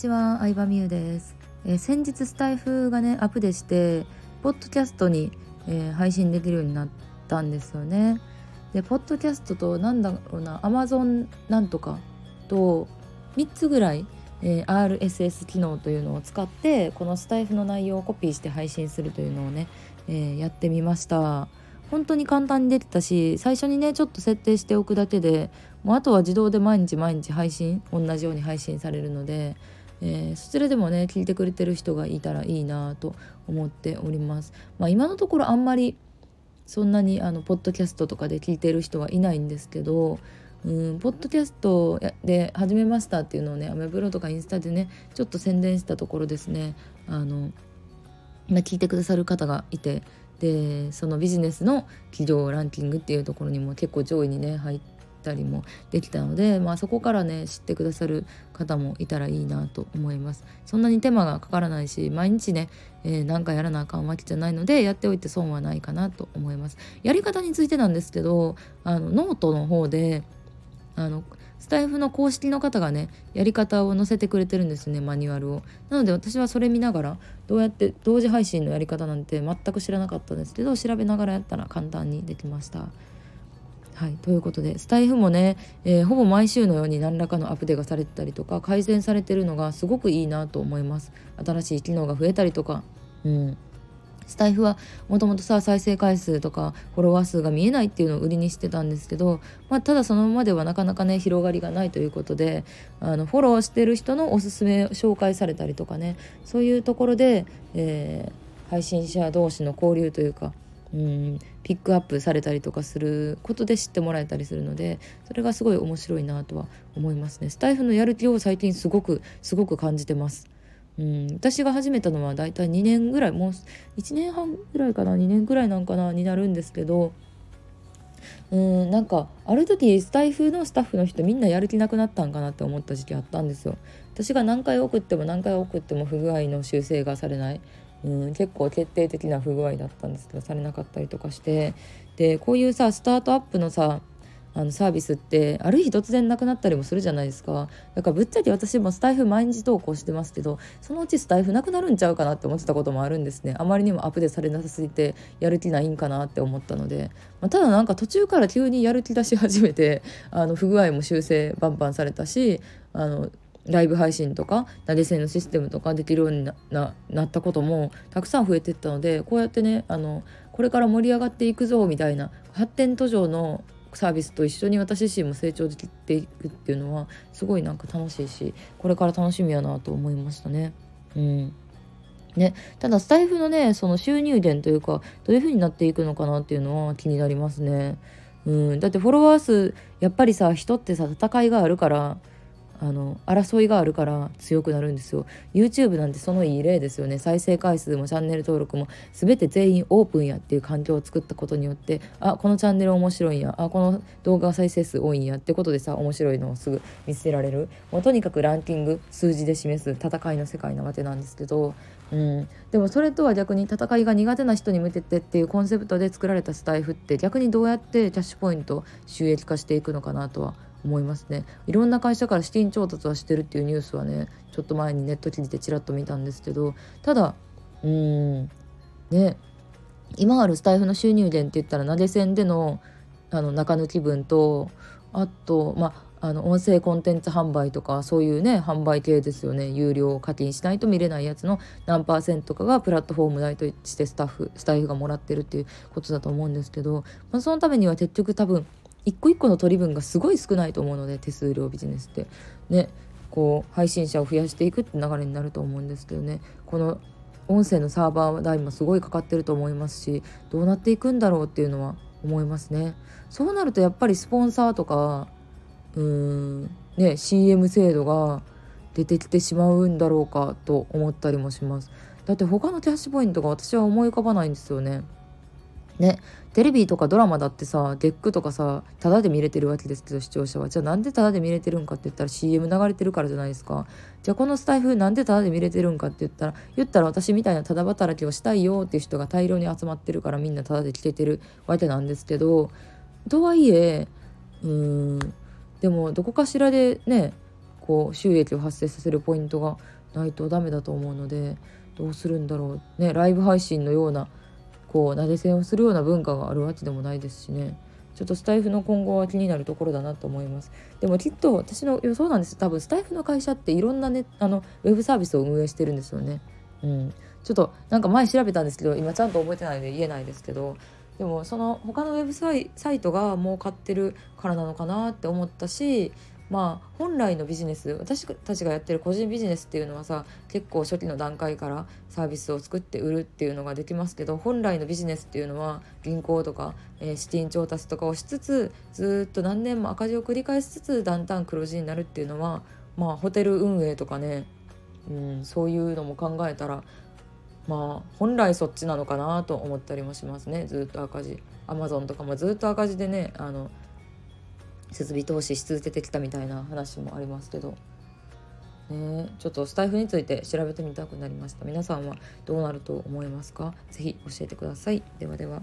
ちは、相葉美優です、えー、先日スタイフがねアップでしてポッドキャストに、えー、配信できるようになったんですよね。でポッドキャストとなんだろうな Amazon なんとかと3つぐらい、えー、RSS 機能というのを使ってこのスタイフの内容をコピーして配信するというのをね、えー、やってみました。本当に簡単にできたし最初にねちょっと設定しておくだけでもうあとは自動で毎日毎日配信同じように配信されるので、えー、そちらでもね聞いてくれてる人がいたらいいなと思っております。まあ、今のところあんまりそんなにあのポッドキャストとかで聞いてる人はいないんですけどうんポッドキャストで始めましたっていうのをねアメブロとかインスタでねちょっと宣伝したところですねあの、聞いてくださる方がいてでそのビジネスの企業ランキングっていうところにも結構上位にね入ってたりもできたので、まあ、そこからね知ってくださる方もいたらいいなと思います。そんなに手間がかからないし毎日ね、えー、なんかやらなあかんわけじゃないのでやっておいて損はないかなと思います。やり方についてなんですけどあのノートの方であのスタエフの公式の方がねやり方を載せてくれてるんですねマニュアルを。なので私はそれ見ながらどうやって同時配信のやり方なんて全く知らなかったんですけど調べながらやったら簡単にできました。はいということでスタイフもね、えー、ほぼ毎週のように何らかのアップデートがされてたりとか改善されてるのがすごくいいなと思います。新しい機能が増えたりとかうん。スタイフはもともとさ再生回数とかフォロワー数が見えないっていうのを売りにしてたんですけど、まあ、ただそのままではなかなかね広がりがないということであのフォローしてる人のおすすめ紹介されたりとかねそういうところで、えー、配信者同士の交流というかうんピックアップされたりとかすることで知ってもらえたりするのでそれがすごい面白いなとは思いますね。スタイフのやる気を最近すごくすごく感じてます。うん、私が始めたのはだいたい2年ぐらいもう1年半ぐらいかな2年ぐらいなんかなになるんですけどうんなんかある時スタイフのスタッフの人みんなやる気なくなったんかなって思った時期あったんですよ。私が何回送っても何回送っても不具合の修正がされない。うん結構決定的な不具合だったんですけどされなかったりとかして。でこういうさスタートアップのさあのサービスってある日突然なくなったりもするじゃないですか。だからぶっちゃけ私もスタイフ毎日投稿してますけどそのうちスタイフなくなるんちゃうかなって思ってたこともあるんですね。あまりにもアップデートされなさすぎてやる気ないんかなって思ったので、まあ、ただなんか途中から急にやる気出し始めてあの不具合も修正バンバンされたしあのライブ配信とか投げ銭のシステムとかできるようになったこともたくさん増えていったのでこうやってねあのこれから盛り上がっていくぞみたいな発展途上のサービスと一緒に私自身も成長できていくっていうのはすごいなんか楽しいしこれから楽しみやなと思いましたね。うんね、ただスタイフのねその収入源というかどういう風になっていくのかなっていうのは気になりますね。うん、だってフォロワー数やっぱりさ人ってさ戦いがあるからあの争いがあるから強くなるんですよ。YouTube なんてそのいい例ですよね。再生回数もチャンネル登録も全て全員オープンやっていう環境を作ったことによってあこのチャンネル面白いんや。あこの動画再生数多いんやってことでさ面白いのをすぐ見せられる。もうとにかくランキング数字で示す戦いの世界なわけなんですけどうん、でもそれとは逆に戦いが苦手な人に向けてっていうコンセプトで作られたスタイフって逆にどうやってキャッシュポイント収益化していくのかなとは思いますね。いろんな会社から資金調達はしてるっていうニュースはねちょっと前にネット記事でちらっと見たんですけどただうんね今あるスタイフの収入源って言ったら投げ銭でのあの中抜き分とあとまああの音声コンテンツ販売とかそういうね販売系ですよね。有料課金しないと見れないやつの何パーセントかがプラットフォーム代としてスタッフスタイフがもらってるっていうことだと思うんですけど、まあ、そのためには結局多分一個一個の取り分がすごい少ないと思うので手数料ビジネスって。ねこう配信者を増やしていくって流れになると思うんですけどね。この音声のサーバー代もすごいかかってると思いますしどうなっていくんだろうっていうのは思いますね。そうなるとやっぱりスポンサーとかうーんね CM 制度が出てきてしまうんだろうかと思ったりもします。だって他のキャッシュポイントが私は思い浮かばないんですよね。ね。テレビとかドラマだってさデックとかさタダで見れてるわけですけど視聴者は。じゃあなんでタダで見れてるんかって言ったら CM 流れてるからじゃないですか。じゃあこのスタエフなんでタダで見れてるんかって言ったら言ったら私みたいなタダ働きをしたいよっていう人が大量に集まってるからみんなタダで聴けてるわけなんですけどとはいえうーんでもどこかしらでねこう収益を発生させるポイントがないとダメだと思うのでどうするんだろう。ねライブ配信のようなこう投げ銭をするような文化があるわけでもないですしね。ちょっとスタイフの今後は気になるところだなと思います。でもきっと私の予想なんです。多分スタイフの会社っていろんなねあのウェブサービスを運営してるんですよね。うん。ちょっとなんか前調べたんですけど今ちゃんと覚えてないので言えないですけど。でもその他のウェブサイサイトが儲かってるからなのかなって思ったしまあ本来のビジネス私たちがやってる個人ビジネスっていうのはさ結構初期の段階からサービスを作って売るっていうのができますけど本来のビジネスっていうのは銀行とか、えー、資金調達とかをしつつずっと何年も赤字を繰り返しつつだんだん黒字になるっていうのはまあホテル運営とかね、うん、そういうのも考えたらまあ本来そっちなのかなと思ったりもしますね。ずっと赤字。アマゾンとかもずっと赤字でねあの設備投資し続けてきたみたいな話もありますけど、ね、ちょっとスタイフについて調べてみたくなりました。皆さんはどうなると思いますか？是非教えてください。ではでは。